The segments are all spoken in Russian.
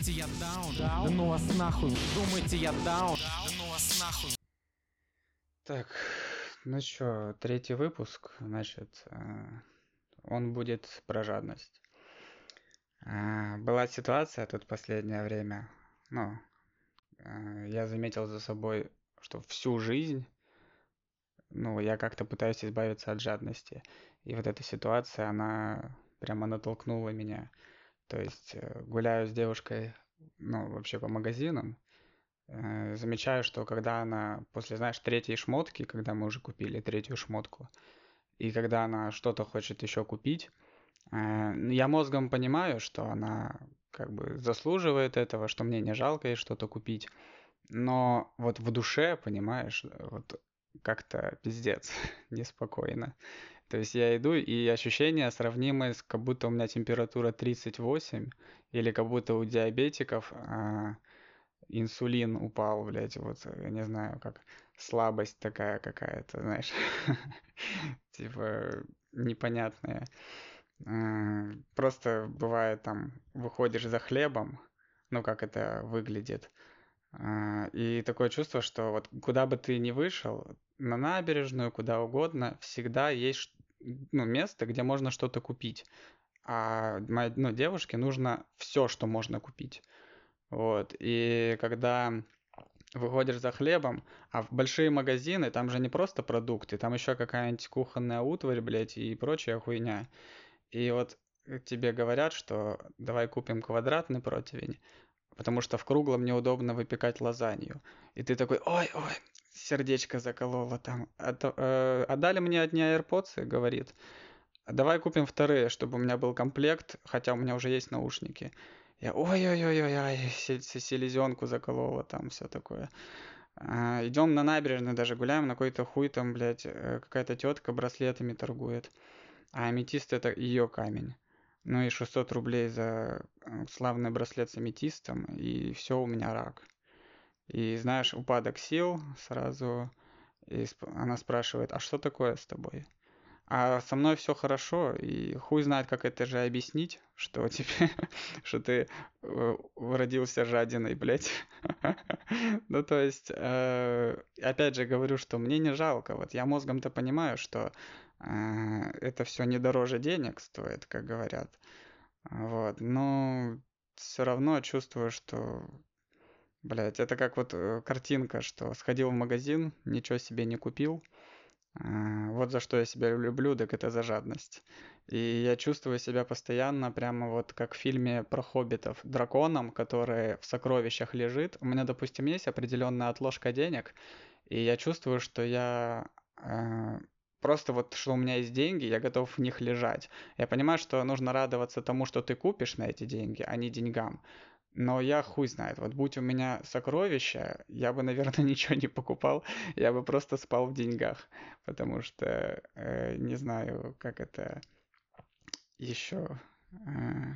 Думаете, я даун? Да ну вас нахуй. Думаете, я даун? Да ну вас нахуй. Так, ну что, третий выпуск, значит, э, он будет про жадность. Э, Была ситуация тут последнее время, ну, э, я заметил за собой, что всю жизнь, ну, я как-то пытаюсь избавиться от жадности. И вот эта ситуация, она прямо натолкнула меня. То есть э, гуляю с девушкой, ну, вообще по магазинам, э, замечаю, что когда она после, знаешь, третьей шмотки, когда мы уже купили третью шмотку, и когда она что-то хочет еще купить, э, я мозгом понимаю, что она как бы заслуживает этого, что мне не жалко ей что-то купить, но вот в душе, понимаешь, вот как-то пиздец, неспокойно. То есть я иду, и ощущения сравнимы с как будто у меня температура 38, или как будто у диабетиков а, инсулин упал, блядь, вот, я не знаю, как слабость такая какая-то, знаешь, типа непонятная. Просто бывает там, выходишь за хлебом, ну как это выглядит, а, и такое чувство, что вот куда бы ты ни вышел, на набережную, куда угодно, всегда есть ну, место, где можно что-то купить. А моей ну, девушке нужно все, что можно купить. Вот. И когда выходишь за хлебом, а в большие магазины, там же не просто продукты, там еще какая-нибудь кухонная утварь, блядь, и прочая хуйня. И вот тебе говорят, что давай купим квадратный противень, потому что в круглом неудобно выпекать лазанью. И ты такой, ой, ой, сердечко закололо там. А, то, э, а мне одни AirPods говорит, давай купим вторые, чтобы у меня был комплект, хотя у меня уже есть наушники. Я, ой-ой-ой-ой, селезенку заколола там, все такое. А, идем на набережную даже гуляем, на какой-то хуй там, блядь, э, какая-то тетка браслетами торгует. А аметист это ее камень. Ну и 600 рублей за э, славный браслет с аметистом, и все, у меня рак. И знаешь, упадок сил сразу, и она спрашивает, а что такое с тобой? А со мной все хорошо, и хуй знает, как это же объяснить, что тебе, что ты э, родился жадиной, блядь. ну, то есть, э, опять же говорю, что мне не жалко. Вот я мозгом-то понимаю, что э, это все не дороже денег стоит, как говорят. Вот, но все равно чувствую, что Блять, это как вот э, картинка, что сходил в магазин, ничего себе не купил. А, вот за что я себя люблю, так это за жадность. И я чувствую себя постоянно прямо вот как в фильме про хоббитов, драконом, который в сокровищах лежит. У меня, допустим, есть определенная отложка денег, и я чувствую, что я э, просто вот, что у меня есть деньги, я готов в них лежать. Я понимаю, что нужно радоваться тому, что ты купишь на эти деньги, а не деньгам. Но я хуй знает, вот будь у меня сокровища, я бы, наверное, ничего не покупал, я бы просто спал в деньгах, потому что э, не знаю, как это еще... Э,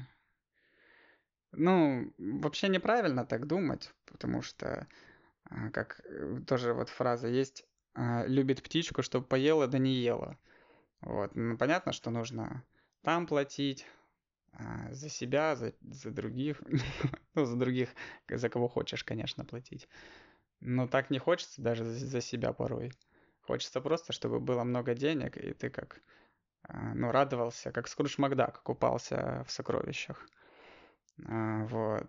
ну, вообще неправильно так думать, потому что, э, как э, тоже вот фраза есть, э, любит птичку, чтобы поела, да не ела. Вот, ну, понятно, что нужно там платить, за себя, за, за других, ну, за других, за кого хочешь, конечно, платить. Но так не хочется даже за, за себя порой. Хочется просто, чтобы было много денег, и ты как, а, ну, радовался, как Скрудж Макдак купался в сокровищах. А, вот.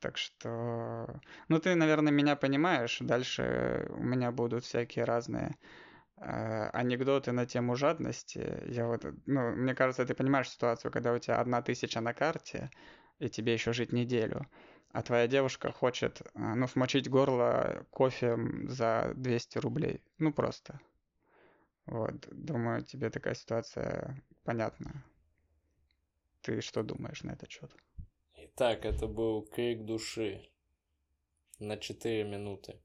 Так что, ну, ты, наверное, меня понимаешь. Дальше у меня будут всякие разные анекдоты на тему жадности. Я вот, ну, мне кажется, ты понимаешь ситуацию, когда у тебя одна тысяча на карте, и тебе еще жить неделю, а твоя девушка хочет, э, ну, смочить горло кофе за 200 рублей. Ну, просто. Вот, думаю, тебе такая ситуация понятна. Ты что думаешь на этот счет? Итак, это был крик души на 4 минуты.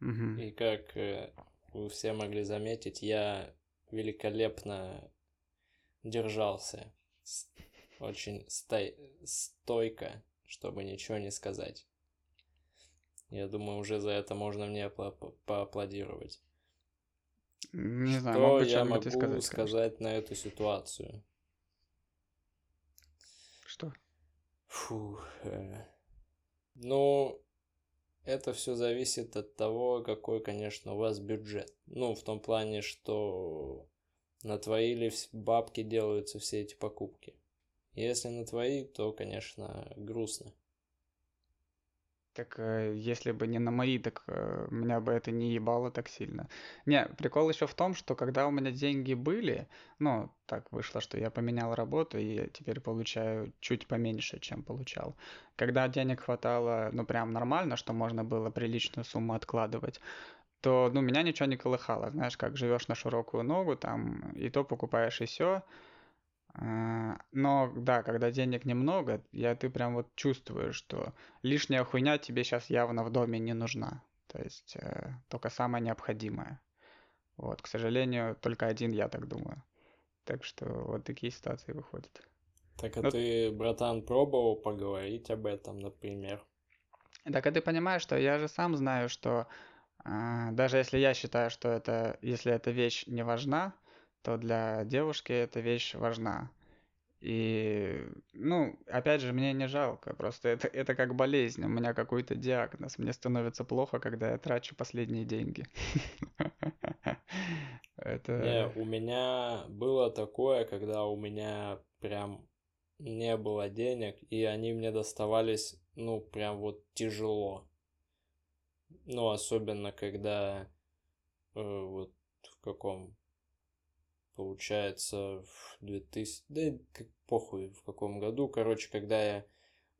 Угу. И как э, вы все могли заметить, я великолепно держался. Очень стой... стойко, чтобы ничего не сказать. Я думаю, уже за это можно мне по поаплодировать. Не знаю, Что могу я могу сказать, сказать на эту ситуацию? Что? Фу. Э. Ну, это все зависит от того, какой, конечно, у вас бюджет. Ну, в том плане, что на твои ли бабки делаются все эти покупки. Если на твои, то, конечно, грустно. Так э, если бы не на мои, так э, меня бы это не ебало так сильно. Не, прикол еще в том, что когда у меня деньги были, ну, так вышло, что я поменял работу и теперь получаю чуть поменьше, чем получал. Когда денег хватало, ну, прям нормально, что можно было приличную сумму откладывать, то, ну, меня ничего не колыхало. Знаешь, как живешь на широкую ногу, там, и то покупаешь, и все. А, но да, когда денег немного, я, ты прям вот чувствуешь, что лишняя хуйня тебе сейчас явно в доме не нужна. То есть э, только самое необходимое. Вот, к сожалению, только один я так думаю. Так что вот такие ситуации выходят. Так а Но... ты, братан, пробовал поговорить об этом, например? Так а ты понимаешь, что я же сам знаю, что э, даже если я считаю, что это, если эта вещь не важна, то для девушки эта вещь важна. И, ну, опять же, мне не жалко, просто это, это как болезнь, у меня какой-то диагноз, мне становится плохо, когда я трачу последние деньги. Это... Не, у меня было такое, когда у меня прям не было денег, и они мне доставались, ну, прям вот тяжело. Ну, особенно когда э, вот в каком получается, в 2000, да как похуй в каком году, короче, когда я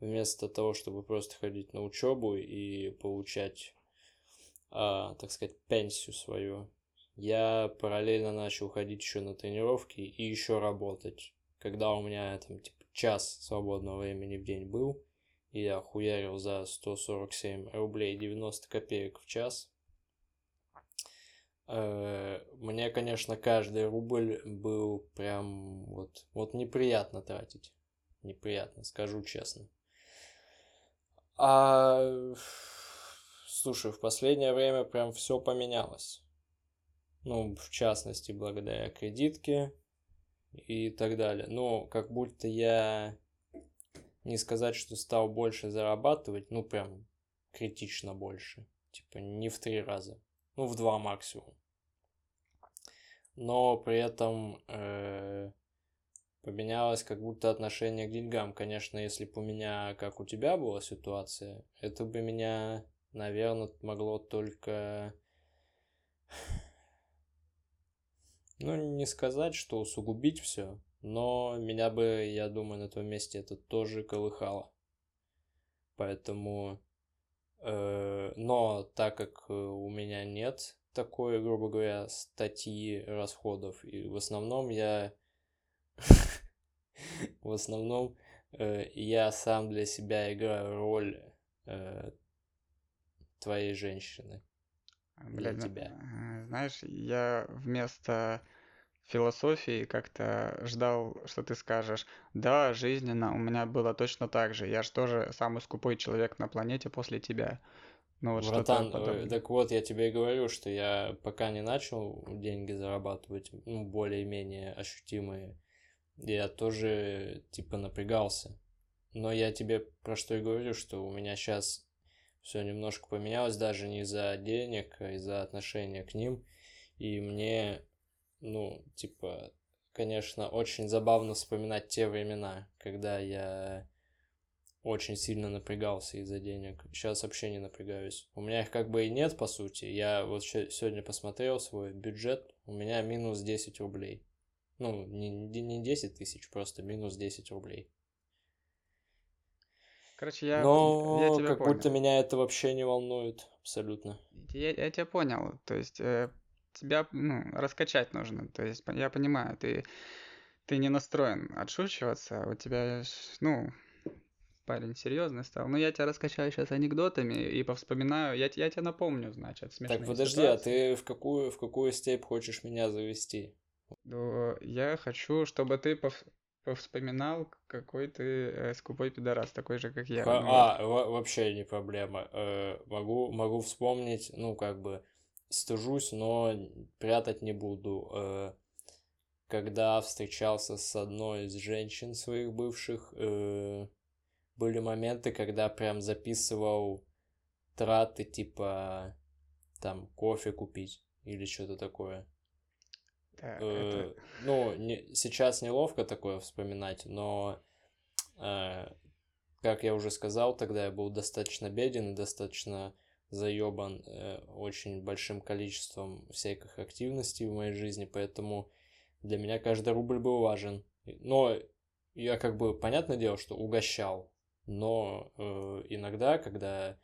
вместо того, чтобы просто ходить на учебу и получать, а, так сказать, пенсию свою, я параллельно начал ходить еще на тренировки и еще работать. Когда у меня там типа час свободного времени в день был, и я хуярил за 147 рублей 90 копеек в час, мне, конечно, каждый рубль был прям вот, вот неприятно тратить. Неприятно, скажу честно. А слушай, в последнее время прям все поменялось. Ну, в частности, благодаря кредитке и так далее. Ну, как будто я не сказать, что стал больше зарабатывать, ну, прям критично больше. Типа не в три раза ну, в два максимум. Но при этом э, поменялось как будто отношение к деньгам. Конечно, если бы у меня, как у тебя была ситуация, это бы меня, наверное, могло только... Ну, не сказать, что усугубить все, но меня бы, я думаю, на том месте это тоже колыхало. Поэтому но так как э, у меня нет такой, грубо говоря, статьи расходов, и в основном я в основном э, я сам для себя играю роль твоей женщины. Для Блин, тебя. Знаешь, я вместо философии как-то ждал, что ты скажешь, да, жизненно, у меня было точно так же. Я же тоже самый скупой человек на планете после тебя. Ну, вот Братан, э, так вот, я тебе и говорю, что я пока не начал деньги зарабатывать, ну, более-менее ощутимые, я тоже, типа, напрягался. Но я тебе про что и говорю, что у меня сейчас все немножко поменялось, даже не из-за денег, а из-за отношения к ним. И мне ну, типа, конечно, очень забавно вспоминать те времена, когда я очень сильно напрягался из-за денег. Сейчас вообще не напрягаюсь. У меня их как бы и нет, по сути. Я вот сегодня посмотрел свой бюджет, у меня минус 10 рублей. Ну, не, не 10 тысяч, просто минус 10 рублей. Короче, я, Но я тебя как понял. будто меня это вообще не волнует абсолютно. Я, я тебя понял. То есть э, тебя ну, раскачать нужно. То есть я понимаю, ты, ты не настроен отшучиваться, а у тебя, ну, парень серьезный стал. Ну, я тебя раскачаю сейчас анекдотами и повспоминаю. Я, я тебя напомню, значит, смешные Так, подожди, ситуации. а ты в какую, в какую степь хочешь меня завести? Я хочу, чтобы ты пов повспоминал, какой ты э, скупой пидорас, такой же, как я. А, ну, а вот. вообще не проблема. Э, могу, могу вспомнить, ну, как бы, стыжусь, но прятать не буду. Э, когда встречался с одной из женщин своих бывших, э, были моменты, когда прям записывал траты, типа там кофе купить или что-то такое. Да, Э, это... Ну, не, сейчас неловко такое вспоминать, но, э, как я уже сказал, тогда я был достаточно беден и достаточно заебан э, очень большим количеством всяких активностей в моей жизни, поэтому для меня каждый рубль был важен. Но я как бы, понятное дело, что угощал, но э, иногда, когда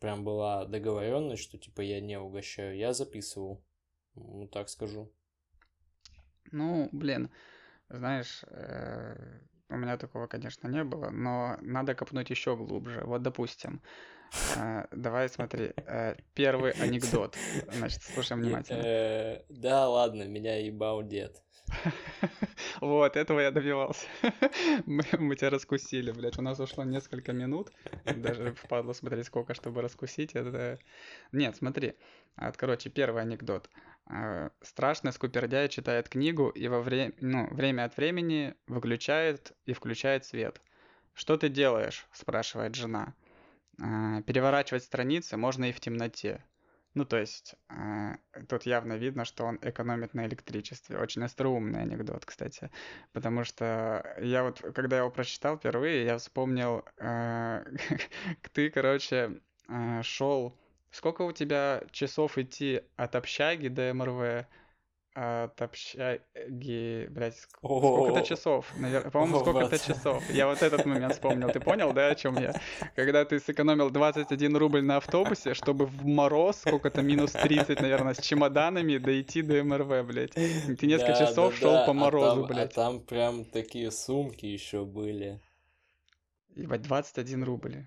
прям была договоренность, что типа я не угощаю, я записывал. Ну, так скажу. Ну, блин, знаешь, э, у меня такого, конечно, не было, но надо копнуть еще глубже. Вот, допустим, давай смотри, э, первый анекдот. Значит, слушай внимательно. Э, Да, ладно, меня ебал дед. Вот, этого я добивался. Мы, мы тебя раскусили, блядь. У нас ушло несколько минут. Даже впадло смотреть, сколько, чтобы раскусить. Это... Нет, смотри. Вот, короче, первый анекдот. А, Страшный скупердяй читает книгу и во время, ну, время от времени выключает и включает свет. «Что ты делаешь?» – спрашивает жена. «А, Переворачивать страницы можно и в темноте. Ну, то есть, а, тут явно видно, что он экономит на электричестве. Очень остроумный анекдот, кстати. Потому что я вот, когда его прочитал впервые, я вспомнил, а, ты, короче, шел... Сколько у тебя часов идти от общаги до МРВ? От общаги, блядь, ск- сколько-то часов, навер- по-моему, сколько-то часов. Я вот этот момент вспомнил, ты понял, да, о чем я? Когда ты сэкономил 21 рубль на автобусе, чтобы в мороз, сколько-то минус 30, наверное, с чемоданами дойти до МРВ, блядь. Ты несколько часов шел по а морозу, там- блядь. А там прям такие сумки еще были. Ебать, 21 рубль.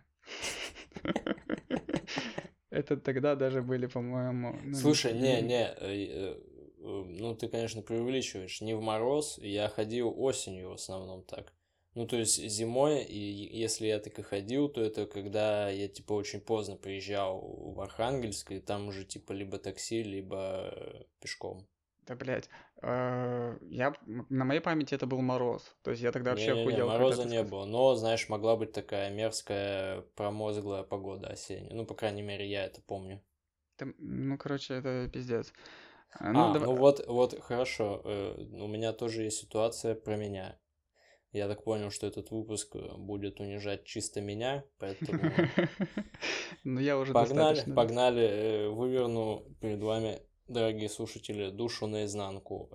Это тогда даже были, по-моему... ну, Слушай, не, не- не, э, ну ты, конечно, преувеличиваешь. Не в мороз, я ходил осенью в основном так. Ну, то есть зимой, и если я так и ходил, то это когда я, типа, очень поздно приезжал в Архангельск, и там уже, типа, либо такси, либо э, пешком. Да, блядь. э, Я... На моей памяти это был мороз. То есть я тогда вообще Не-не-не, охуел. когда мороза не было, но, знаешь, могла быть такая мерзкая промозглая погода осенняя. Ну, по крайней мере, я это помню. Ты- Ну, короче, это пиздец. Э, а, давай- ну вот, вот, хорошо. э, у меня тоже есть ситуация про меня. Я так понял, что этот выпуск э, будет унижать чисто меня, поэтому Ну, я уже погнали, погнали. э, Выверну перед вами, дорогие слушатели, душу наизнанку.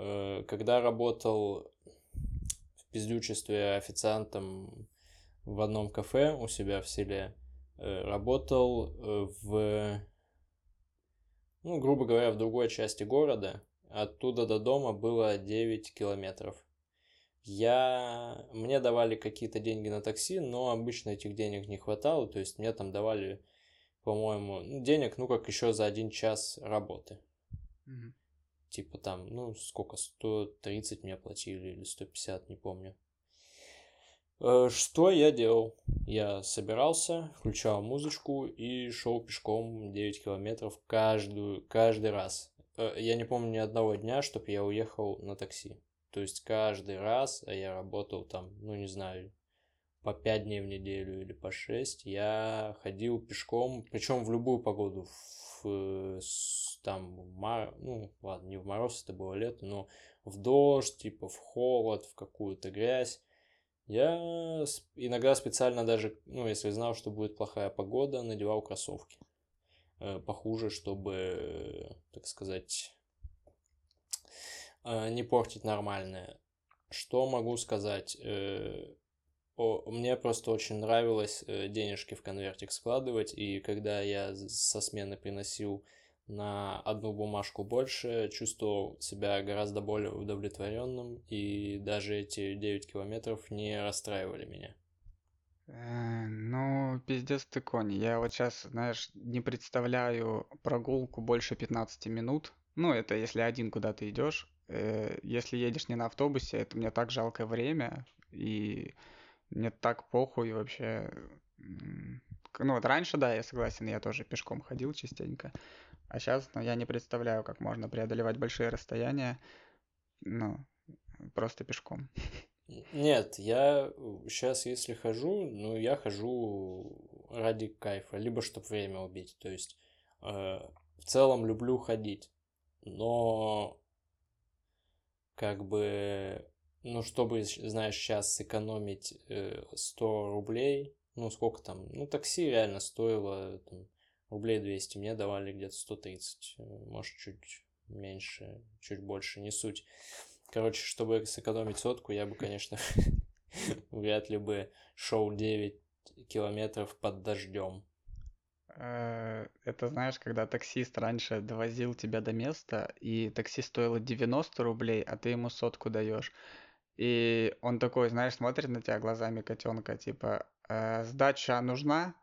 Когда работал в пиздючестве официантом в одном кафе у себя в селе, работал в, ну, грубо говоря, в другой части города. Оттуда до дома было 9 километров. Я... Мне давали какие-то деньги на такси, но обычно этих денег не хватало, то есть мне там давали, по-моему, ну, денег, ну, как еще за один час работы. Мгм. Типа там, ну, сколько, 130 мне платили или 150, не помню. Э, Что я делал? Я собирался, включал музычку и шел пешком 9 километров каждую, каждый раз. Э, Я не помню ни одного дня, чтобы я уехал на такси. То есть каждый раз, а я работал там, ну не знаю, по 5 дней в неделю или по 6, я ходил пешком, причем в любую погоду, в, э, там, мар... ну ладно, не в мороз, это было лето, но в дождь, типа в холод, в какую-то грязь. Я иногда специально даже, ну, если знал, что будет плохая погода, надевал кроссовки. Э, Похуже, чтобы, так сказать, э, не портить нормальное. Что могу сказать? Э, о- Мне просто очень нравилось денежки в конвертик складывать, и когда я со смены приносил на одну бумажку больше, чувствовал себя гораздо более удовлетворенным, и даже эти 9 километров не расстраивали меня. Э, Ну, пиздец ты конь. Я вот сейчас, знаешь, не представляю прогулку больше 15 минут. Ну, это если один куда-то идешь. Э, Если едешь не на автобусе, это мне так жалко время. И мне так похуй вообще. Ну, вот раньше, да, я согласен, я тоже пешком ходил частенько. А сейчас, ну, я не представляю, как можно преодолевать большие расстояния, ну, просто пешком. Нет, я сейчас, если хожу, ну, я хожу ради кайфа, либо чтобы время убить. То есть, э, в целом люблю ходить, но как бы, ну, чтобы, знаешь, сейчас сэкономить э, 100 рублей, ну, сколько там, ну, такси реально стоило там, рублей 200, мне давали где-то 130, э, может, чуть меньше, чуть больше, не суть. Короче, чтобы сэкономить сотку, я бы, конечно, вряд ли бы шел 9 километров под дождем. Э, это знаешь, когда таксист раньше довозил тебя до места, и такси стоило 90 рублей, а ты ему сотку даешь. И он такой, знаешь, смотрит на тебя глазами котенка, типа, «Э, сдача нужна?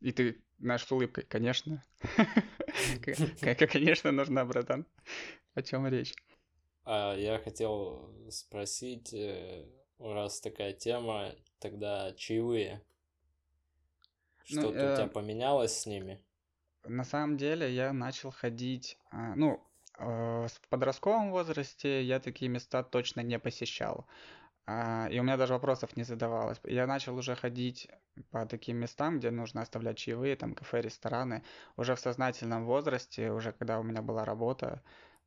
И ты, знаешь, с улыбкой, конечно. Конечно, нужна, братан. О чем речь? А я хотел спросить, э, раз такая тема, тогда чаевые. Ну, Что-то у тебя э, поменялось с ними? На самом деле я начал ходить, а, ну, э, в подростковом возрасте я такие места точно не посещал. А, И у меня даже вопросов не задавалось. Я начал уже ходить по таким местам, где нужно оставлять чаевые, там кафе, рестораны, уже в сознательном возрасте, уже когда у меня была работа.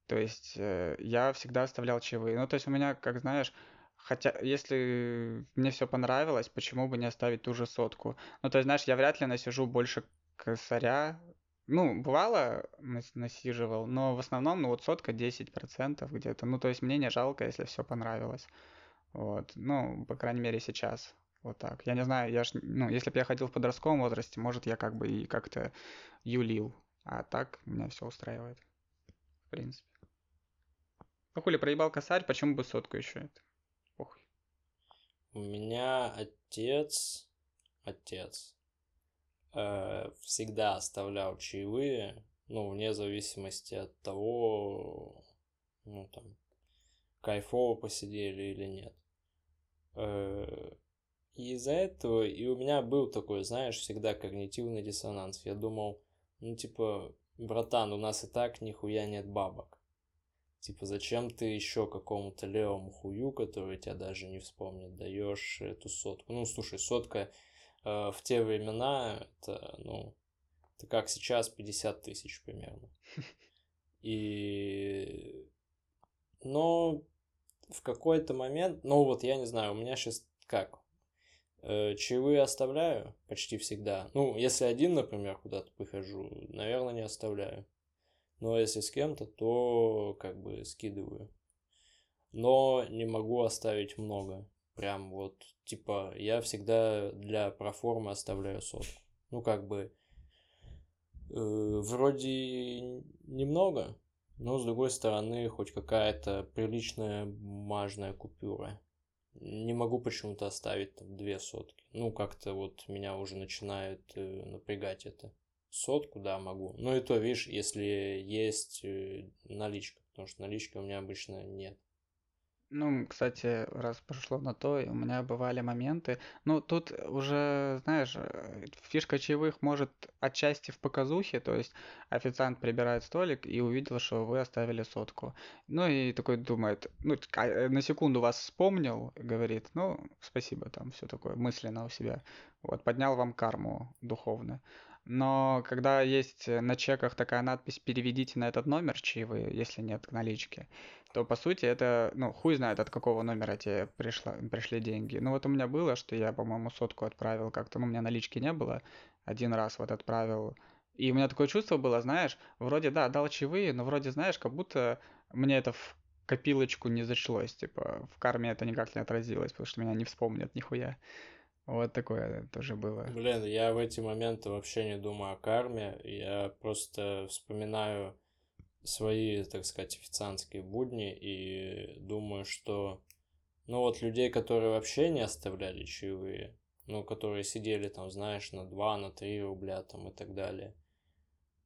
То есть э, я всегда оставлял чаевые. Ну, то есть у меня, как знаешь, хотя если мне все понравилось, почему бы не оставить ту же сотку? Ну, то есть, знаешь, я вряд ли насижу больше косаря. Ну, бывало, нас- насиживал, но в основном, ну, вот сотка 10% где-то. Ну, то есть мне не жалко, если все понравилось. Вот. Ну, по крайней мере, сейчас. Вот так. Я не знаю, я ж, ну, если бы я ходил в подростковом возрасте, может, я как бы и как-то юлил. А так меня все устраивает, в принципе. Ну, хули, проебал косарь, почему бы сотку еще? Это похуй. У меня отец, отец, э, всегда оставлял чаевые, ну, вне зависимости от того, ну, там, кайфово посидели или нет. Э, И из-за этого, и у меня был такой, знаешь, всегда когнитивный диссонанс. Я думал, ну, типа, братан, у нас и так нихуя нет бабок. Типа, зачем ты еще какому-то левому хую, который тебя даже не вспомнит, даешь эту сотку? Ну, слушай, сотка э, в те времена, это, ну, это как сейчас 50 тысяч примерно. И... В какой-то момент, ну вот я не знаю, у меня сейчас как, э, чаевые оставляю почти всегда. Ну, если один, например, куда-то прихожу, наверное, не оставляю. Но если с кем-то, то как бы скидываю. Но не могу оставить много. Прям вот, типа, я всегда для проформы оставляю сотку. Ну, как бы, э, вроде немного, но с другой стороны, хоть какая-то приличная бумажная купюра. Не могу почему-то оставить там две сотки. Ну, как-то вот меня уже начинает э, напрягать это. Сотку, да, могу. Но и то, видишь, если есть э, наличка, потому что налички у меня обычно нет. Ну, кстати, раз пошло на то, у меня бывали моменты. Ну, тут уже, знаешь, э, фишка чаевых может отчасти в показухе, то есть официант прибирает столик и увидел, что вы оставили сотку. Ну и такой думает, ну, а, э, на секунду вас вспомнил, говорит, ну, спасибо, там все такое мысленно у себя. Вот, поднял вам карму духовно. Но когда есть э, на чеках такая надпись «Переведите на этот номер чаевые», если нет налички, то по сути это, ну, хуй знает, от какого номера тебе пришло, пришли деньги. Ну вот у меня было, что я, по-моему, сотку отправил как-то, ну, у меня налички не было, один раз вот отправил. И у меня такое чувство было, знаешь, вроде, да, дал чаевые, но вроде, знаешь, как будто мне это в копилочку не зачлось, типа, в карме это никак не отразилось, потому что меня не вспомнят нихуя. Вот такое тоже было. Блин, я в эти моменты вообще не думаю о карме. Я просто вспоминаю свои, так сказать, официантские будни и думаю, что, ну вот людей, которые вообще не оставляли чаевые, ну, которые сидели там, знаешь, на 2, на 3 рубля там и так далее,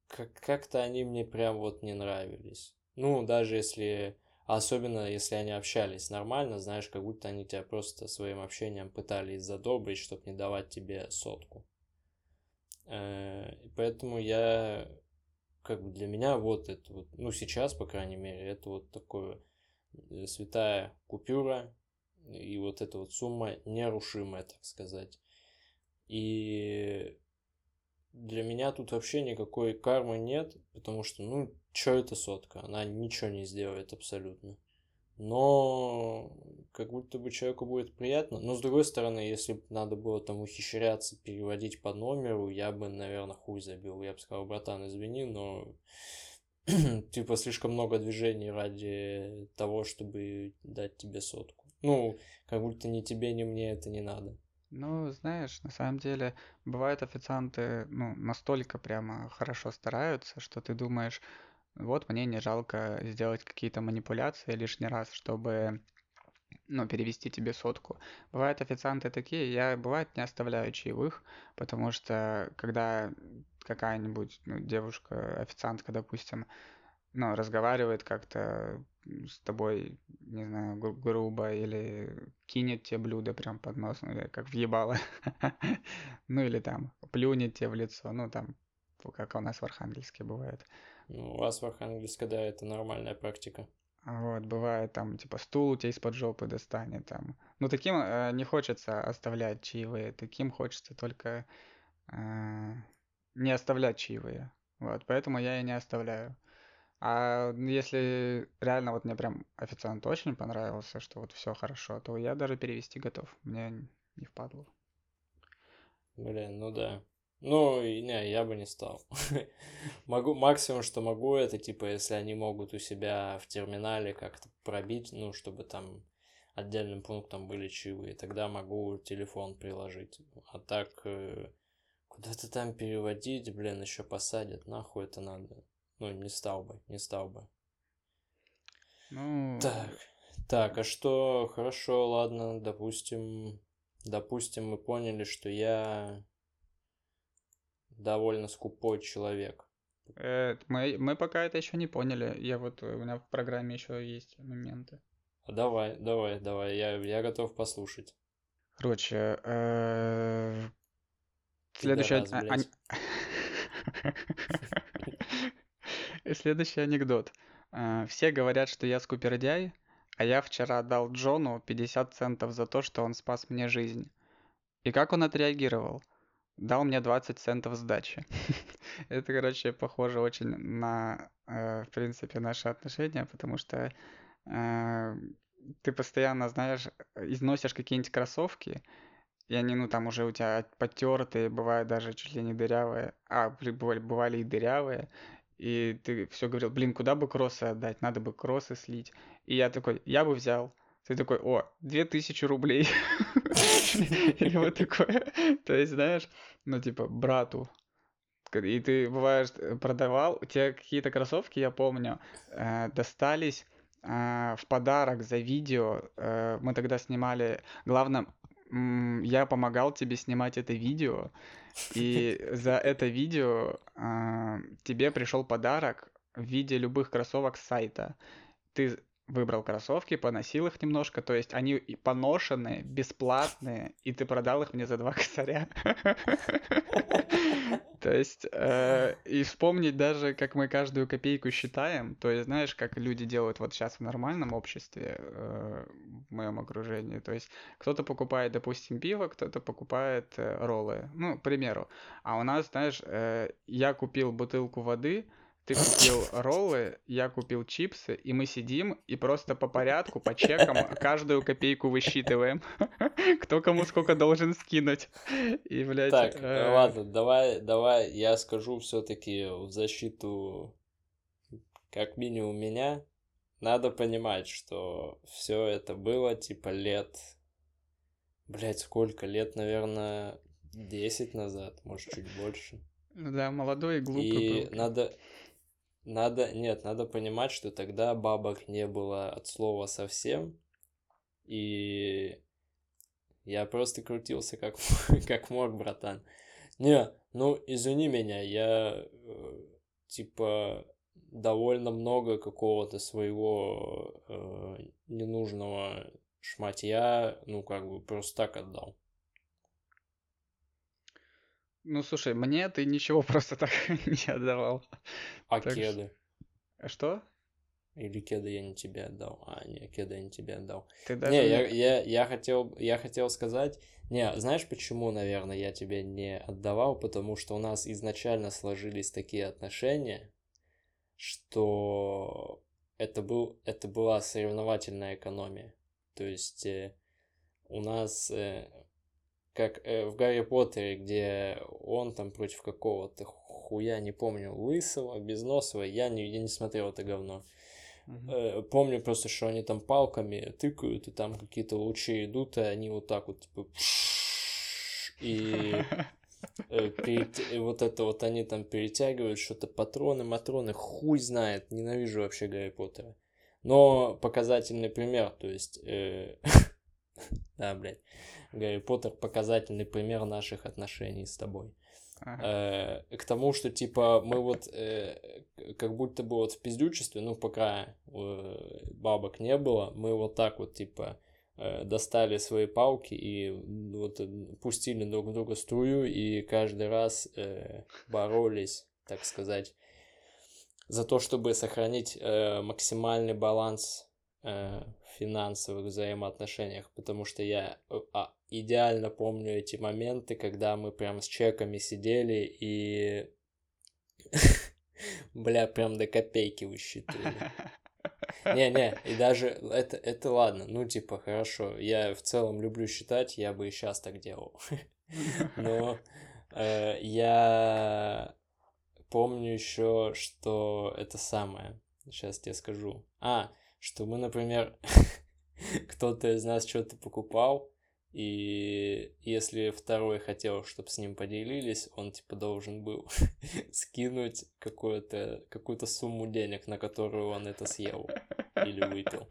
как- как-то они мне прям вот не нравились. Ну, даже если, особенно если они общались нормально, знаешь, как будто они тебя просто своим общением пытались задобрить, чтобы не давать тебе сотку. Э, и Поэтому я, как бы для меня вот это вот, ну сейчас, по крайней мере, это вот такое э, святая купюра, и вот эта вот сумма нерушимая, так сказать. И для меня тут вообще никакой кармы нет, потому что, ну, что это сотка? Она ничего не сделает абсолютно. Но как будто бы человеку будет приятно. Но с другой стороны, если бы надо было там ухищряться, переводить по номеру, я бы, наверное, хуй забил. Я бы сказал, братан, извини, но типа слишком много движений ради того, чтобы дать тебе сотку. Ну, как будто ни тебе, ни мне это не надо. Ну, знаешь, на самом деле, бывают официанты, ну, настолько прямо хорошо стараются, что ты думаешь, вот мне не жалко сделать какие-то манипуляции лишний раз, чтобы, ну, перевести тебе сотку. Бывают официанты такие, я, бывает, не оставляю чаевых, потому что, когда какая-нибудь ну, девушка, официантка, допустим, ну, разговаривает как-то с тобой, не знаю, гру- грубо или кинет тебе блюдо прям под нос, ну, как въебало. Ну, или там плюнет тебе в лицо, ну, там, как у нас в Архангельске бывает. Ну, у вас в Архангельске, да, это нормальная практика. Вот, бывает там, типа, стул у тебя из-под жопы достанет там. Ну, таким э, не хочется оставлять чаевые, таким хочется только э, не оставлять чаевые. Вот, поэтому я и не оставляю. А если реально вот мне прям официант очень понравился, что вот все хорошо, то я даже перевести готов. Мне не впадло. Блин, ну да. Ну, не, я бы не стал. могу, максимум, что могу, это типа, если они могут у себя в терминале как-то пробить, ну, чтобы там отдельным пунктом были чаевые, тогда могу телефон приложить. А так, э, куда-то там переводить, блин, еще посадят, нахуй это надо. Ну, не стал бы, не стал бы. Ну, Так, так, а что, хорошо, ладно, допустим, допустим, мы поняли, что я довольно скупой человек. э, мы, мы пока это еще не поняли. Я вот, у меня в программе еще есть моменты. А Давай, давай, давай, я, я готов послушать. Короче, э, следующий... Пидорас, а-. Следующий анекдот. Э, Все говорят, что я скупердяй, а я вчера дал Джону 50 центов за то, что он спас мне жизнь. И как он отреагировал? Дал мне 20 центов сдачи. Это, короче, похоже очень на, э, в принципе, наши отношения, потому что э, ты постоянно, знаешь, износишь какие-нибудь кроссовки, и они, ну, там уже у тебя потертые, бывают даже чуть ли не дырявые. А, бывали, бывали и дырявые. И ты все говорил, блин, куда бы кроссы отдать? Надо бы кроссы слить. И я такой, я бы взял. Ты такой, о, 2000 рублей. Или вот такое. То есть, знаешь, ну, типа, брату. И ты, бываешь, э, продавал, у тебя какие-то кроссовки, я помню, э, достались э, в подарок за видео. Мы тогда снимали, главное, я помогал тебе снимать это видео, и за это видео а, тебе пришел подарок в виде любых кроссовок с сайта. Ты выбрал кроссовки, поносил их немножко, то есть они поношенные, бесплатные, и ты продал их мне за два косаря. То есть, э, и вспомнить даже, как мы каждую копейку считаем, то есть, знаешь, как люди делают вот сейчас в нормальном обществе, э, в моем окружении, то есть, кто-то покупает, допустим, пиво, кто-то покупает э, роллы, ну, к примеру. А у нас, знаешь, я купил бутылку воды, ты купил роллы, я купил чипсы, и мы сидим и просто по порядку, по чекам каждую копейку высчитываем, кто кому сколько должен скинуть. И, блядь, Так, э, ладно, давай, давай я скажу все-таки в защиту, как минимум меня. Надо понимать, что все это было типа лет, блять, сколько лет, наверное, 10 назад, может чуть больше. ну да, молодой и глупый И был. надо, надо, нет, надо понимать, что тогда бабок не было от слова совсем, и я просто крутился как, как мог, братан. Не, ну, извини меня, я, э, типа, довольно много какого-то своего э, ненужного шматья, ну, как бы, просто так отдал. Ну, слушай, мне ты ничего просто так не отдавал. А Так что- кеды? Что? Или кеды я не тебе отдал? А, не, кеды я не тебе отдал. Ты даже Не, не- я, я, я, хотел, я хотел сказать... Не, знаешь, почему, наверное, я тебе не отдавал? Потому что у нас изначально сложились такие отношения, что это, был, это была соревновательная экономия. То есть э, у нас, э, как э, в Гарри Поттере, где он там против какого-то хуя, не помню, лысого, безносого, я не, я не смотрел это говно. Мгм. Э, Помню просто, что они там палками тыкают, и там какие-то лучи идут, и они вот так вот, типа, и э, и вот это вот они там перетягивают что-то, патроны, матроны, хуй знает, ненавижу вообще Гарри Поттера. Но показательный пример, то есть, э, да, блядь, Гарри Поттер показательный пример наших отношений с тобой. Ага. Э, к тому, что типа мы вот э, как будто бы вот в пиздючестве, ну пока э, бабок не было, мы вот так вот типа достали свои палки и вот пустили друг друга струю и каждый раз боролись, так сказать, за то, чтобы сохранить максимальный баланс финансовых взаимоотношениях, потому что я э, а, идеально помню эти моменты, когда мы прям с чеками сидели и бля, прям до копейки высчитывали. Не-не, и даже это, это ладно, ну типа хорошо, я в целом люблю считать, я бы и сейчас так делал. Но э, я помню еще, что это самое. Сейчас тебе скажу. А, что мы, например, кто-то из нас что-то покупал, и если второй хотел, чтобы с ним поделились, он типа должен был скинуть какую-то какую-то сумму денег, на которую он это съел или выпил.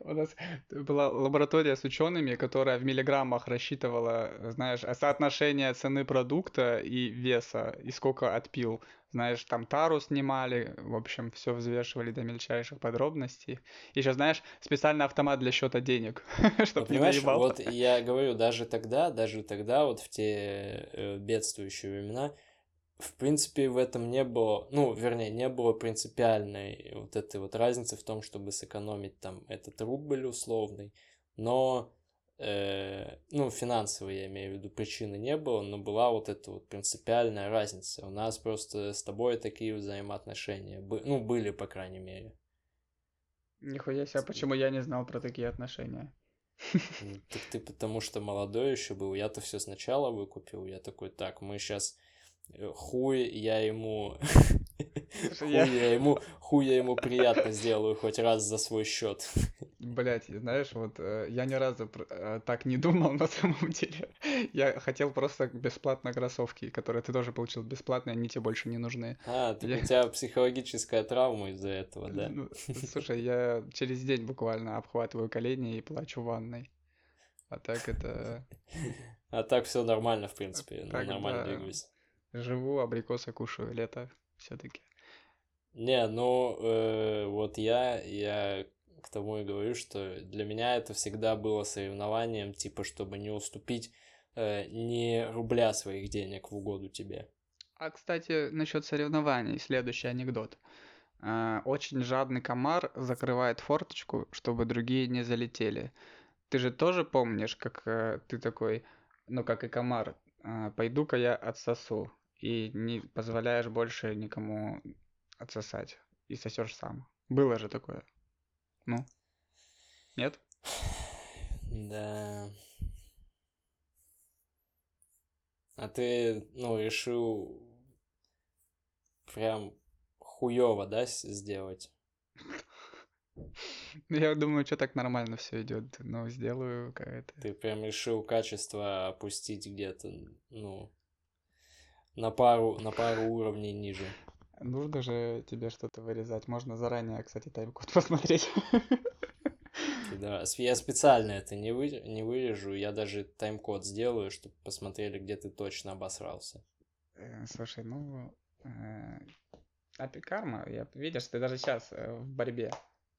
У нас была лаборатория с учеными, которая в миллиграммах рассчитывала, знаешь, соотношение цены продукта и веса, и сколько отпил. Знаешь, там тару снимали, в общем, все взвешивали до мельчайших подробностей. Еще, знаешь, специальный автомат для счета денег, чтобы не наебал. вот я говорю, даже тогда, даже тогда, вот в те э, бедствующие времена, в принципе, в этом не было, ну, вернее, не было принципиальной вот этой вот разницы в том, чтобы сэкономить там этот рубль условный, но, э, ну, финансовой, я имею в виду, причины не было, но была вот эта вот принципиальная разница. У нас просто с тобой такие взаимоотношения, бы- ну, были, по крайней мере. Нихуя себе, почему я не знал про такие отношения? Так ты потому что молодой еще был, я-то все сначала выкупил, я такой, так, мы сейчас хуй я ему хуй я- ему хуй я ему приятно сделаю хоть раз за свой счет. Блять, знаешь, вот э, я ни разу э, так не думал на самом деле. Я хотел просто бесплатно кроссовки, которые ты тоже получил бесплатно, они тебе больше не нужны. А, так Я- у тебя психологическая травма из-за этого, да? Ну, слушай, я через день буквально обхватываю колени и плачу в ванной. А так это А так все нормально, в принципе, Так, нормально да. двигаюсь. Живу, абрикосы кушаю, лето все-таки. Не, ну э, вот я, я к тому и говорю, что для меня это всегда было соревнованием, типа, чтобы не уступить э, ни рубля своих денег в угоду тебе. А, кстати, насчет соревнований, следующий анекдот. А, Очень жадный комар закрывает форточку, чтобы другие не залетели. Ты же тоже помнишь, как э, ты такой, ну как и комар, а, пойду-ка я отсосу, и не позволяешь больше никому отсосать, и сосешь сам. Было же такое. Ну? Нет? Да. А ты, ну, решил прям хуёво, да, сделать? Ну, Я думаю, что так нормально все идет. Ну, сделаю какая-то. Ты прям решил качество опустить где-то, ну, на пару, на пару уровней ниже. Нужно же тебе что-то вырезать. Можно заранее, кстати, тайм-код посмотреть. Пидорас. Я специально это не, вы, не вырежу, я даже тайм-код сделаю, чтобы посмотрели, где ты точно обосрался. Э, Слушай, ну... э, Апи карма, я, видишь, ты даже сейчас в борьбе.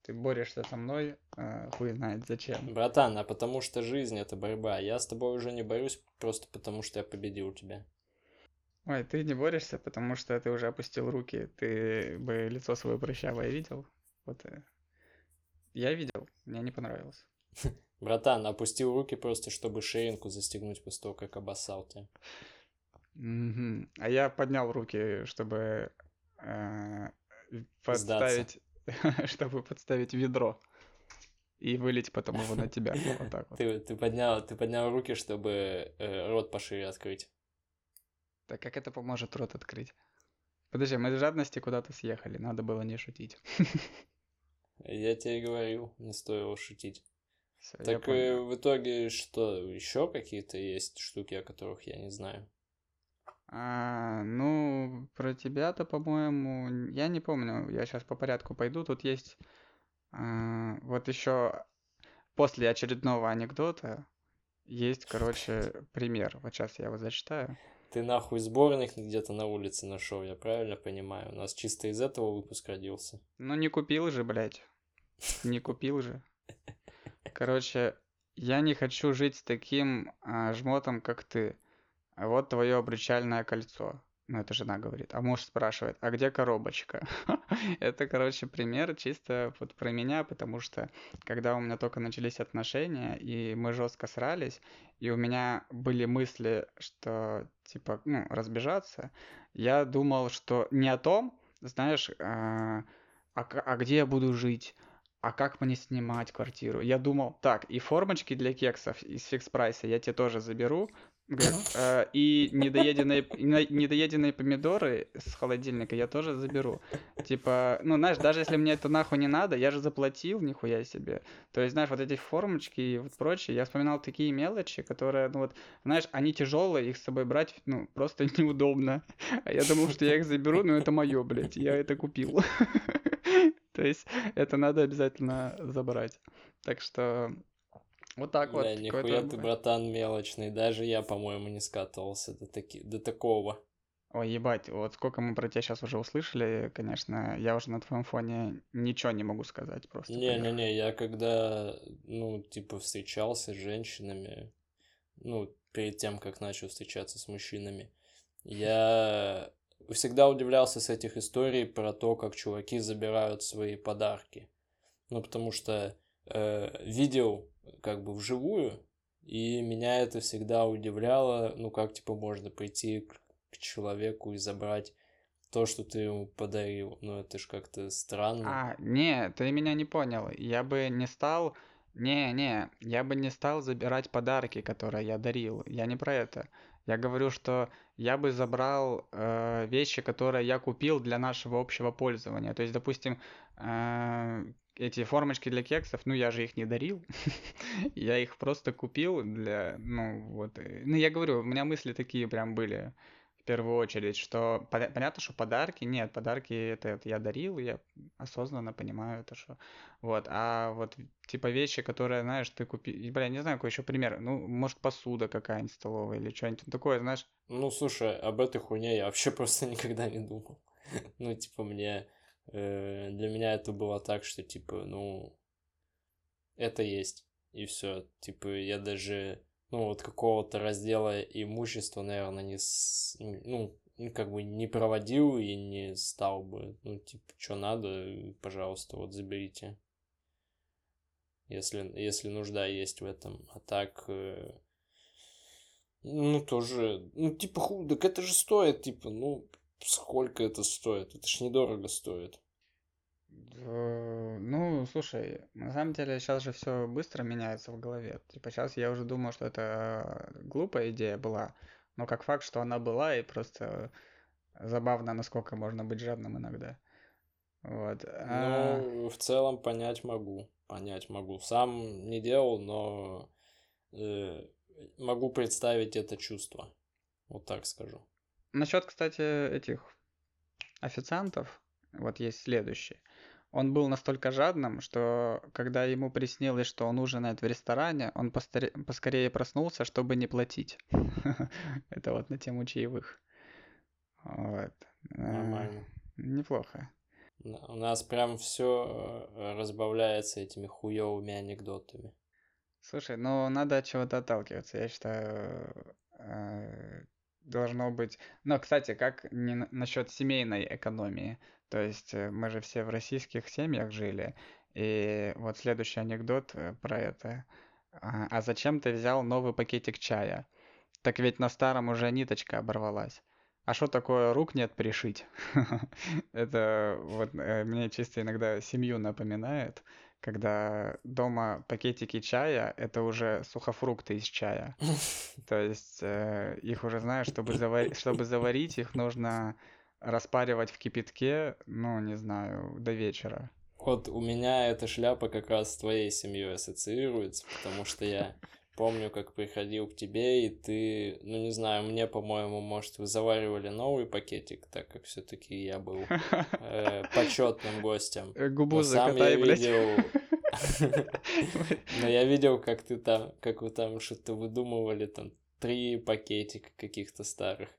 Ты борешься со мной, э, хуй знает зачем. Братан, а потому что жизнь это борьба. Я с тобой уже не борюсь, просто потому что я победил тебя. Ой, ты не борешься, потому что ты уже опустил руки. Ты бы лицо свое прыщавое видел? Вот э, я видел, мне не понравилось. Братан, опустил руки просто, чтобы ширинку застегнуть после того, как обоссал. Мгм. А я поднял руки, чтобы э, подставить, чтобы подставить ведро и вылить потом его на тебя. Вот так вот. Ты, ты, поднял, ты поднял руки, чтобы э, рот пошире открыть. Так как это поможет рот открыть? Подожди, мы из жадности куда-то съехали, надо было не шутить. Я тебе говорил, не стоило шутить. Всё, я Так э, в итоге что, еще какие-то есть штуки, о которых я не знаю? А, ну, про тебя-то, по-моему, я не помню. Я сейчас по порядку пойду. Тут есть а, вот еще после очередного анекдота есть, короче, пример. Вот сейчас я его зачитаю. Ты нахуй сборник где-то на улице нашел, я правильно понимаю? У нас чисто из этого выпуск родился. Ну, не купил же, блядь. Не купил же. Короче, я не хочу жить таким а, жмотом, как ты. А Вот твое обручальное кольцо. Ну, это жена говорит. А муж спрашивает, а где коробочка? Это, короче, пример чисто вот про меня, потому что когда у меня только начались отношения, и мы жестко срались, и у меня были мысли, что, типа, ну, разбежаться, я думал, что не о том, знаешь, а, а, а где я буду жить? А как мне снимать квартиру? Я думал, так, и формочки для кексов из фикс прайса я тебе тоже заберу. Говорит, «Э, И недоеденные, недоеденные помидоры с холодильника я тоже заберу. Типа, ну, знаешь, даже если мне это нахуй не надо, я же заплатил, нихуя себе. То есть, знаешь, вот эти формочки и вот прочее, я вспоминал такие мелочи, которые, ну вот, знаешь, они тяжелые, их с собой брать, ну, просто неудобно. А я думал, что я их заберу, но это мое, блядь, я это купил. То есть это надо обязательно забрать. Так что вот так вот. Бля, какой-то нихуя ты, братан, мелочный. Даже я, по-моему, не скатывался до, таки... до такого. Ой, ебать, вот сколько мы про тебя сейчас уже услышали, конечно, я уже на твоем фоне ничего не могу сказать просто. Не-не-не, я когда, ну, типа, встречался с женщинами, ну, перед тем, как начал встречаться с мужчинами, я всегда удивлялся с этих историй про то, как чуваки забирают свои подарки. Ну, потому что э, видел как бы вживую, и меня это всегда удивляло, ну, как, типа, можно прийти к, к человеку и забрать то, что ты ему подарил. Ну, это ж как-то странно. А, не, ты меня не понял. Я бы не стал... Не, не, я бы не стал забирать подарки, которые я дарил. Я не про это. Я говорю, что я бы забрал э, вещи, которые я купил для нашего общего пользования. То есть, допустим, э, эти формочки для кексов, ну я же их не дарил, я их просто купил для, ну вот, э, ну я говорю, у меня мысли такие прям были в первую очередь, что поня- понятно, что подарки, нет, подарки это, это я дарил, я осознанно понимаю это, что, вот, а вот типа вещи, которые, знаешь, ты купил, бля, не знаю, какой еще пример, ну, может, посуда какая-нибудь столовая или что-нибудь такое, знаешь, Ну, слушай, об этой хуйне я вообще просто никогда не думал. Ну, типа, мне... э, Для меня это было так, что, типа, ну... Это есть. И все. Типа, я даже... Ну, вот какого-то раздела имущества, наверное, не... с- Ну, как бы не проводил и не стал бы. Ну, типа, что надо, пожалуйста, вот заберите. Если, если нужда есть в этом. А так... э, ну, тоже, ну, типа, ху, так это же стоит, типа, ну, сколько это стоит? Это ж недорого стоит. Э, Ну, слушай, на самом деле сейчас же все быстро меняется в голове. Типа сейчас я уже думал, что это глупая идея была, но как факт, что она была, и просто забавно, насколько можно быть жадным иногда. Вот. а, Ну, в целом понять могу, понять могу. Сам не делал, но э, могу представить это чувство. Вот так скажу. Насчет, кстати, этих официантов, вот есть следующий. Он был настолько жадным, что когда ему приснилось, что он ужинает в ресторане, он постаре- поскорее проснулся, чтобы не платить. Это вот на тему чаевых. Вот. Э, Нормально. Неплохо. На- У нас прям все разбавляется этими хуевыми анекдотами. Слушай, ну надо от чего-то отталкиваться. Я считаю, э, должно быть... Но, кстати, как не насчет семейной экономии? То есть э, мы же все в российских семьях жили, и вот следующий анекдот э, про это. А, а зачем ты взял новый пакетик чая? Так ведь на старом уже ниточка оборвалась. А что такое рук нет пришить? Это вот э, мне чисто иногда семью напоминает, когда дома пакетики чая — это уже сухофрукты из чая. То есть э, их уже, знаешь, чтобы, завар... чтобы заварить, их нужно распаривать в кипятке, ну, не знаю, до вечера. Вот у меня эта шляпа как раз с твоей семьей ассоциируется, потому что я помню, как приходил к тебе, и ты, ну не знаю, мне, по-моему, может, вы заваривали новый пакетик, так как все-таки я был э, почетным гостем. Э, губу закатай, блядь. видел... Но я видел, как ты там, как вы там что-то выдумывали, там, три пакетика каких-то старых.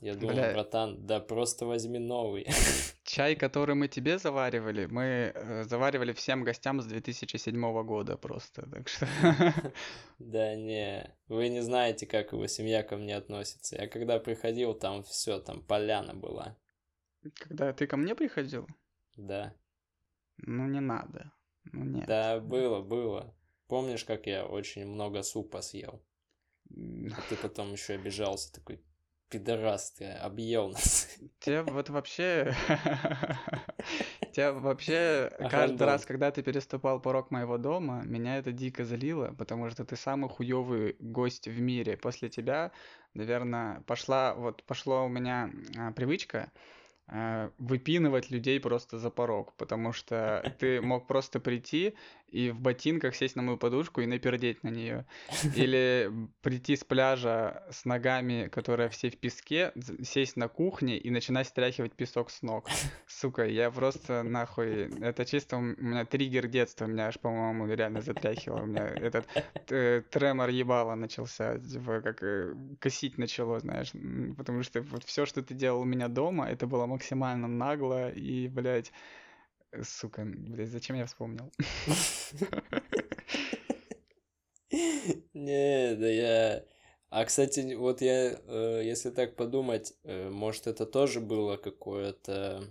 Я думаю, Бля... братан, да просто возьми новый. Чай, который мы тебе заваривали, мы э, заваривали всем гостям с 2007 года просто, так что... Да не, вы не знаете, как его семья ко мне относится. Я когда приходил, там все, там поляна была. Когда ты ко мне приходил? Да. Ну не надо. Ну нет. Да, было, было. Помнишь, как я очень много супа съел? А ты потом еще обижался, такой, пидорас ты, объел нас. Тебе вот вообще... Тебя вообще каждый раз, когда ты переступал порог моего дома, меня это дико залило, потому что ты самый хуёвый гость в мире. После тебя, наверное, пошла, вот пошло у меня а, привычка Э, выпинывать людей просто за порог, потому что ты мог просто прийти и в ботинках сесть на мою подушку и напердеть на нее. Или прийти с пляжа с ногами, которые все в песке, сесть на кухне и начинать стряхивать песок с ног. Сука, я просто нахуй... Это чисто у меня триггер детства, меня аж, по-моему, реально затряхивало. У меня этот э, тремор ебала начался, типа, как э, косить начало, знаешь. Потому что вот все, что ты делал у меня дома, это было максимально нагло и, блядь, сука, блядь, зачем я вспомнил? Не, да я... А, кстати, вот я, э, если так подумать, э, может, это тоже было какое-то...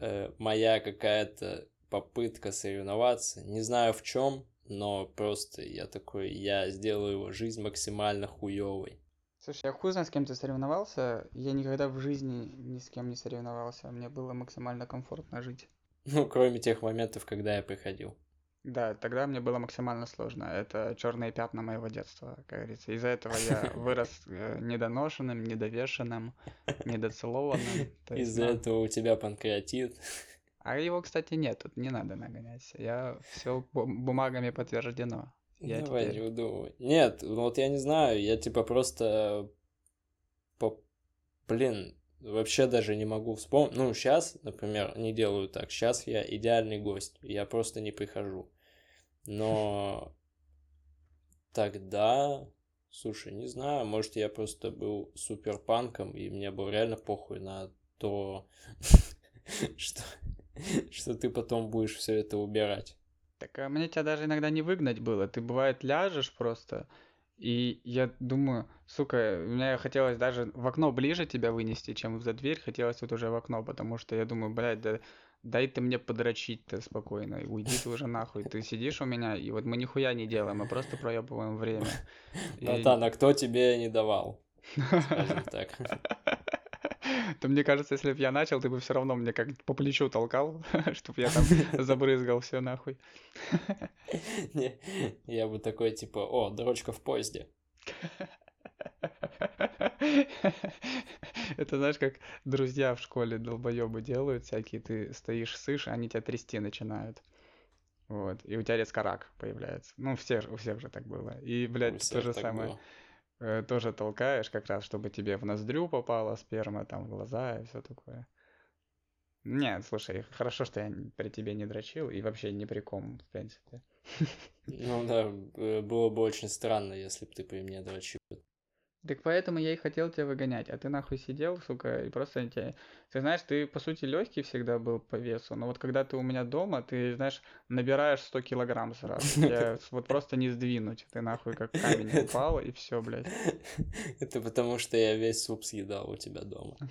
Э, моя какая-то попытка соревноваться. Не знаю в чем, но просто я такой, я сделаю его жизнь максимально хуевой. Слушай, я хуй знаю, с кем ты соревновался. Я никогда в жизни ни с кем не соревновался. Мне было максимально комфортно жить. Ну, кроме тех моментов, когда я приходил. Да, тогда мне было максимально сложно. Это черные пятна моего детства, как говорится. Из-за этого я вырос э, недоношенным, недовешенным, недоцелованным. Из-за этого у тебя панкреатит. А его, кстати, нет, тут не надо нагонять. Я все бумагами подтверждено. Я Давай теперь... не выдумывай. Нет, ну вот я не знаю, я типа просто... По... Блин, вообще даже не могу вспомнить. Ну, сейчас, например, не делаю так. Сейчас я идеальный гость, я просто не прихожу. Но тогда, слушай, не знаю, может я просто был супер панком, и мне было реально похуй на то, что, что ты потом будешь все это убирать. Так а мне тебя даже иногда не выгнать было. Ты, бывает, ляжешь просто, и я думаю, сука, мне хотелось даже в окно ближе тебя вынести, чем за дверь. Хотелось вот уже в окно, потому что я думаю, блядь, да дай ты мне подрочить-то спокойно, и уйди ты уже нахуй. Ты сидишь у меня, и вот мы нихуя не делаем, мы просто проебываем время. Братан, а кто тебе не давал? Скажем так. то мне кажется, если бы я начал, ты бы все равно мне как по плечу толкал, чтобы я там забрызгал все нахуй. Не, я бы такой, типа, о, дрочка в поезде. Это знаешь, как друзья в школе долбоебы делают всякие, ты стоишь, сышь, они тебя трясти начинают. Вот, и у тебя резко рак появляется. Ну, все, у всех же так было. И, блядь, то же самое. Было. Э, тоже толкаешь как раз, чтобы тебе в ноздрю попала сперма, там, в глаза и все такое. Нет, слушай, хорошо, что я при тебе не дрочил и вообще ни при ком, в принципе. Ну да, было бы очень странно, если бы ты при мне дрочил. Так поэтому я и хотел тебя выгонять, а ты нахуй сидел, сука, и просто тебя... Ты знаешь, ты, по сути, легкий всегда был по весу, но вот когда ты у меня дома, ты, знаешь, набираешь 100 килограмм сразу. Я вот просто не сдвинуть. Ты нахуй как камень упал, и все, блядь. Это потому, что я весь суп съедал у тебя дома.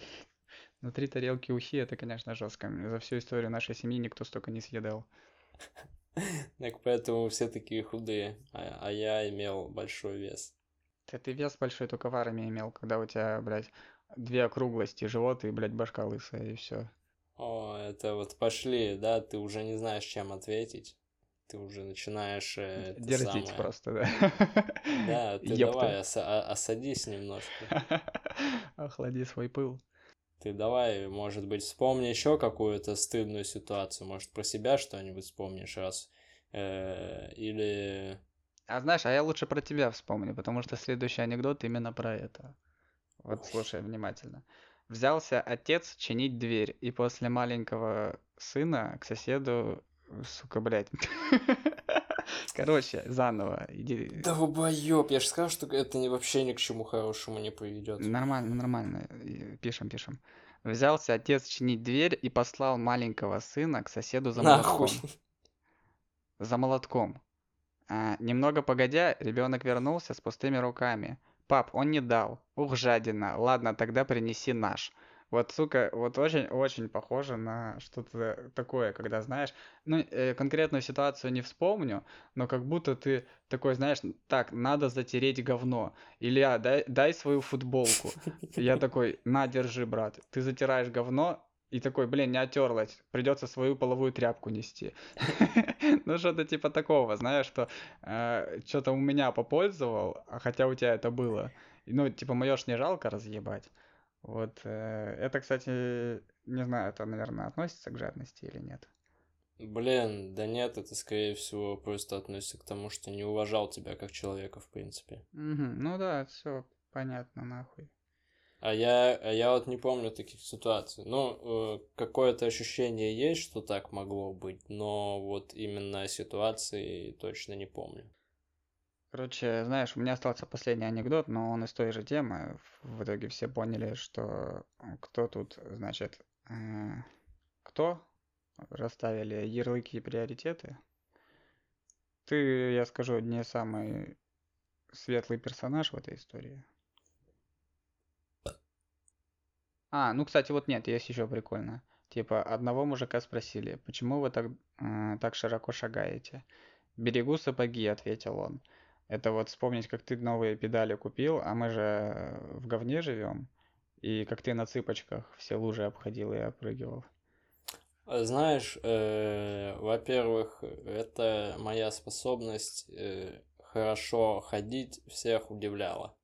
Ну, три тарелки ухи, это, конечно, жестко. За всю историю нашей семьи никто столько не съедал. Так поэтому все такие худые, а, а я имел большой вес. Ты, ты вес большой только в армии имел, когда у тебя, блядь, две округлости, живот и, блядь, башка лысая, и все. О, это вот пошли, да, ты уже не знаешь, чем ответить. Ты уже начинаешь... э, Дерзить самое- просто, да. Да, ты Ёпта. давай оса- а- осадись немножко. Охлади свой пыл. Ты давай, может быть, вспомни еще какую-то стыдную ситуацию. Может, про себя что-нибудь вспомнишь раз. Э, Или... А знаешь, а я лучше про тебя вспомню, потому что следующий анекдот именно про это. Вот слушай внимательно. Взялся отец чинить дверь, и после маленького сына к соседу, сука, блядь. Короче, заново. Иди. Долбоёб, я же сказал, что это вообще ни к чему хорошему не приведет. Нормально, нормально. Пишем, пишем. Взялся отец чинить дверь и послал маленького сына к соседу за Нахуй. молотком. За молотком. А, немного погодя, ребенок вернулся с пустыми руками. Пап, он не дал. Ух, жадина. Ладно, тогда принеси наш. Вот, сука, вот очень-очень похоже на что-то такое, когда, знаешь, ну, э, конкретную ситуацию не вспомню, но как будто ты такой, знаешь, так, надо затереть говно. Илья, дай, дай свою футболку. Я такой, на, держи, брат. Ты затираешь говно, и такой, блин, не отерлась, придется свою половую тряпку нести. Ну, что-то типа такого, знаешь, что что-то у меня попользовал, а хотя у тебя это было. Ну, типа, мое ж не жалко разъебать. Вот, э, это, кстати, не знаю, это, наверное, относится к жадности или нет. Блин, да нет, это скорее всего просто относится к тому, что не уважал тебя как человека, в принципе. Ну да, все понятно, нахуй. А я, а я вот не помню таких ситуаций. Ну, э, какое-то ощущение есть, что так могло быть, но вот именно ситуации точно не помню. Короче, знаешь, у меня остался последний анекдот, но он из той же темы. В итоге все поняли, что э, кто тут, значит, э, кто расставили ярлыки и приоритеты. Ты, я скажу, не самый светлый персонаж в этой истории. А, ну, кстати, вот нет, есть еще прикольно. Типа, одного мужика спросили, почему вы так, э, так широко шагаете? «Берегу сапоги», — ответил он. Это вот вспомнить, как ты новые педали купил, а мы же в говне живем, и как ты на цыпочках все лужи обходил и опрыгивал. А Знаешь, э, во-первых, это моя способность э, хорошо ходить всех удивляла.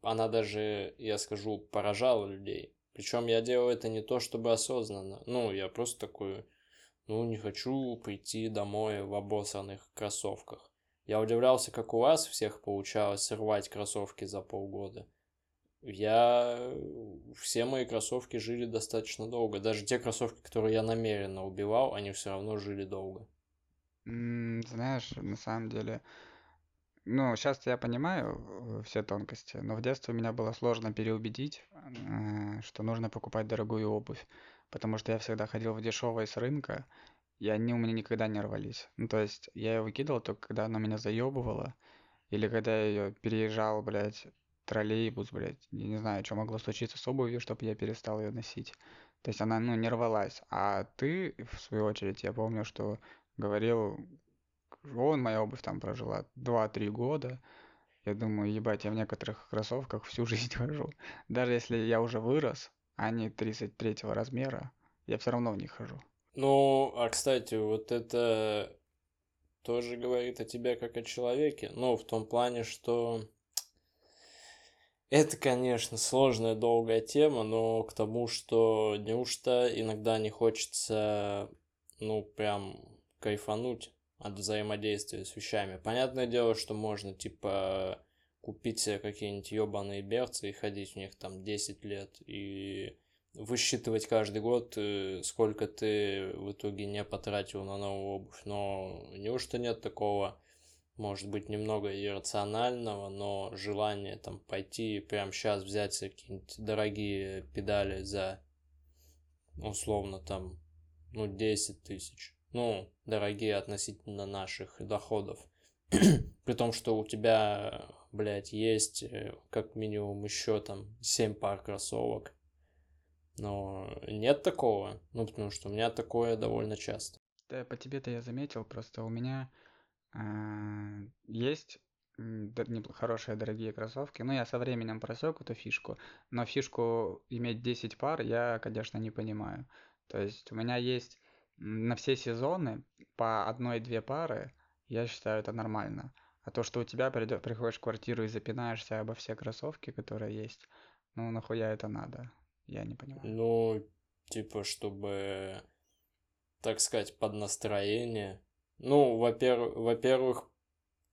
Она даже, я скажу, поражала людей. Причем я делал это не то чтобы осознанно. Ну, я просто такой, ну, не хочу прийти домой в обоссанных кроссовках. Я удивлялся, как у вас всех получалось рвать кроссовки за полгода. Я... Все мои кроссовки жили достаточно долго. Даже те кроссовки, которые я намеренно убивал, они все равно жили долго. Знаешь, на самом деле, ну, сейчас я понимаю э, все тонкости, но в детстве меня было сложно переубедить, э, что нужно покупать дорогую обувь, потому что я всегда ходил в дешевой с рынка, и они у меня никогда не рвались. Ну, то есть я ее выкидывал только когда она меня заебывала, или когда я ее переезжал, блядь, троллейбус, блядь, я не знаю, что могло случиться с обувью, чтобы я перестал ее носить. То есть она, ну, не рвалась. А ты, в свою очередь, я помню, что говорил, вон моя обувь там прожила 2-3 года. Я думаю, ебать, я в некоторых кроссовках всю жизнь хожу. Даже если я уже вырос, а они 33 размера, я все равно в них хожу. Ну, а кстати, вот это тоже говорит о тебе как о человеке. Ну, в том плане, что это, конечно, сложная, долгая тема, но к тому, что неужто иногда не хочется, ну, прям кайфануть от взаимодействия с вещами. Понятное дело, что можно, типа, купить себе какие-нибудь ебаные берцы и ходить в них там 10 лет и высчитывать каждый год, э, сколько ты в итоге не потратил на новую обувь. Но неужто нет такого может быть, немного иррационального, но желание там пойти прямо сейчас взять какие-нибудь дорогие педали за условно там, ну, 10 тысяч. Ну, дорогие относительно наших доходов. При том, что у тебя, блядь, есть э, как минимум еще там 7 пар кроссовок. Но нет такого. Ну, потому что у меня такое довольно часто. Да, по тебе-то я заметил, просто у меня э, есть хорошие дорогие кроссовки. Ну, я со временем просек эту фишку, но фишку иметь 10 пар я, конечно, не понимаю. То есть у меня есть на все сезоны по одной-две пары, я считаю это нормально. А то, что у тебя придет, приходишь в квартиру и запинаешься обо все кроссовки, которые есть, ну нахуя это надо? Я не понимаю. Ну, типа, чтобы, так сказать, под настроение. Ну, во-первых, во-первых,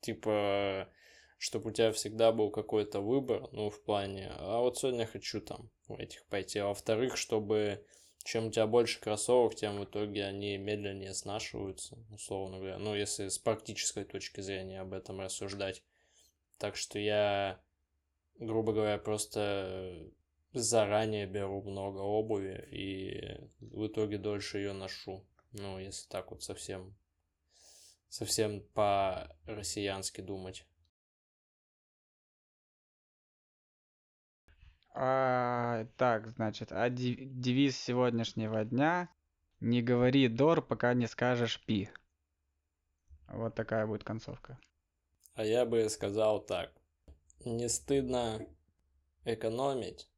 типа, чтобы у тебя всегда был какой-то выбор, ну, в плане, а вот сегодня хочу там в этих пойти. А во-вторых, чтобы чем у тебя больше кроссовок, тем в итоге они медленнее снашиваются, условно говоря. Ну, если с практической точки зрения об этом рассуждать. Так что я, грубо говоря, просто заранее беру много обуви и в итоге дольше ее ношу. Ну, если так вот совсем, совсем по-россиянски думать. А, так, значит, а девиз сегодняшнего дня «Не говори дор, пока не скажешь пи». Вот такая будет концовка. А я бы сказал так. Не стыдно экономить,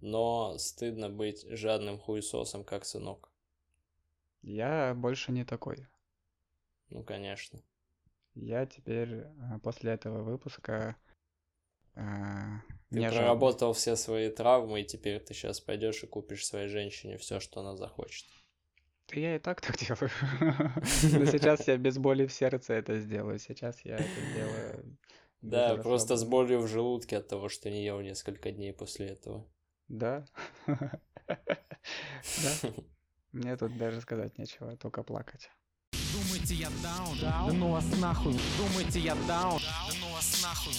но стыдно быть жадным хуесосом, как сынок. Я больше не такой. Ну, конечно. Я теперь э, после этого выпуска ты не проработал все свои травмы, и теперь ты сейчас пойдешь и купишь своей женщине все, что она захочет. Да я и так так делаю. Но сейчас я без боли в сердце это сделаю. Сейчас я это делаю. Да, просто с болью в желудке от того, что не ел несколько дней после этого. Да. Да. Мне тут даже сказать нечего, только плакать. Думаете, я даун? Да ну вас нахуй. Думаете, я даун? Да ну вас нахуй.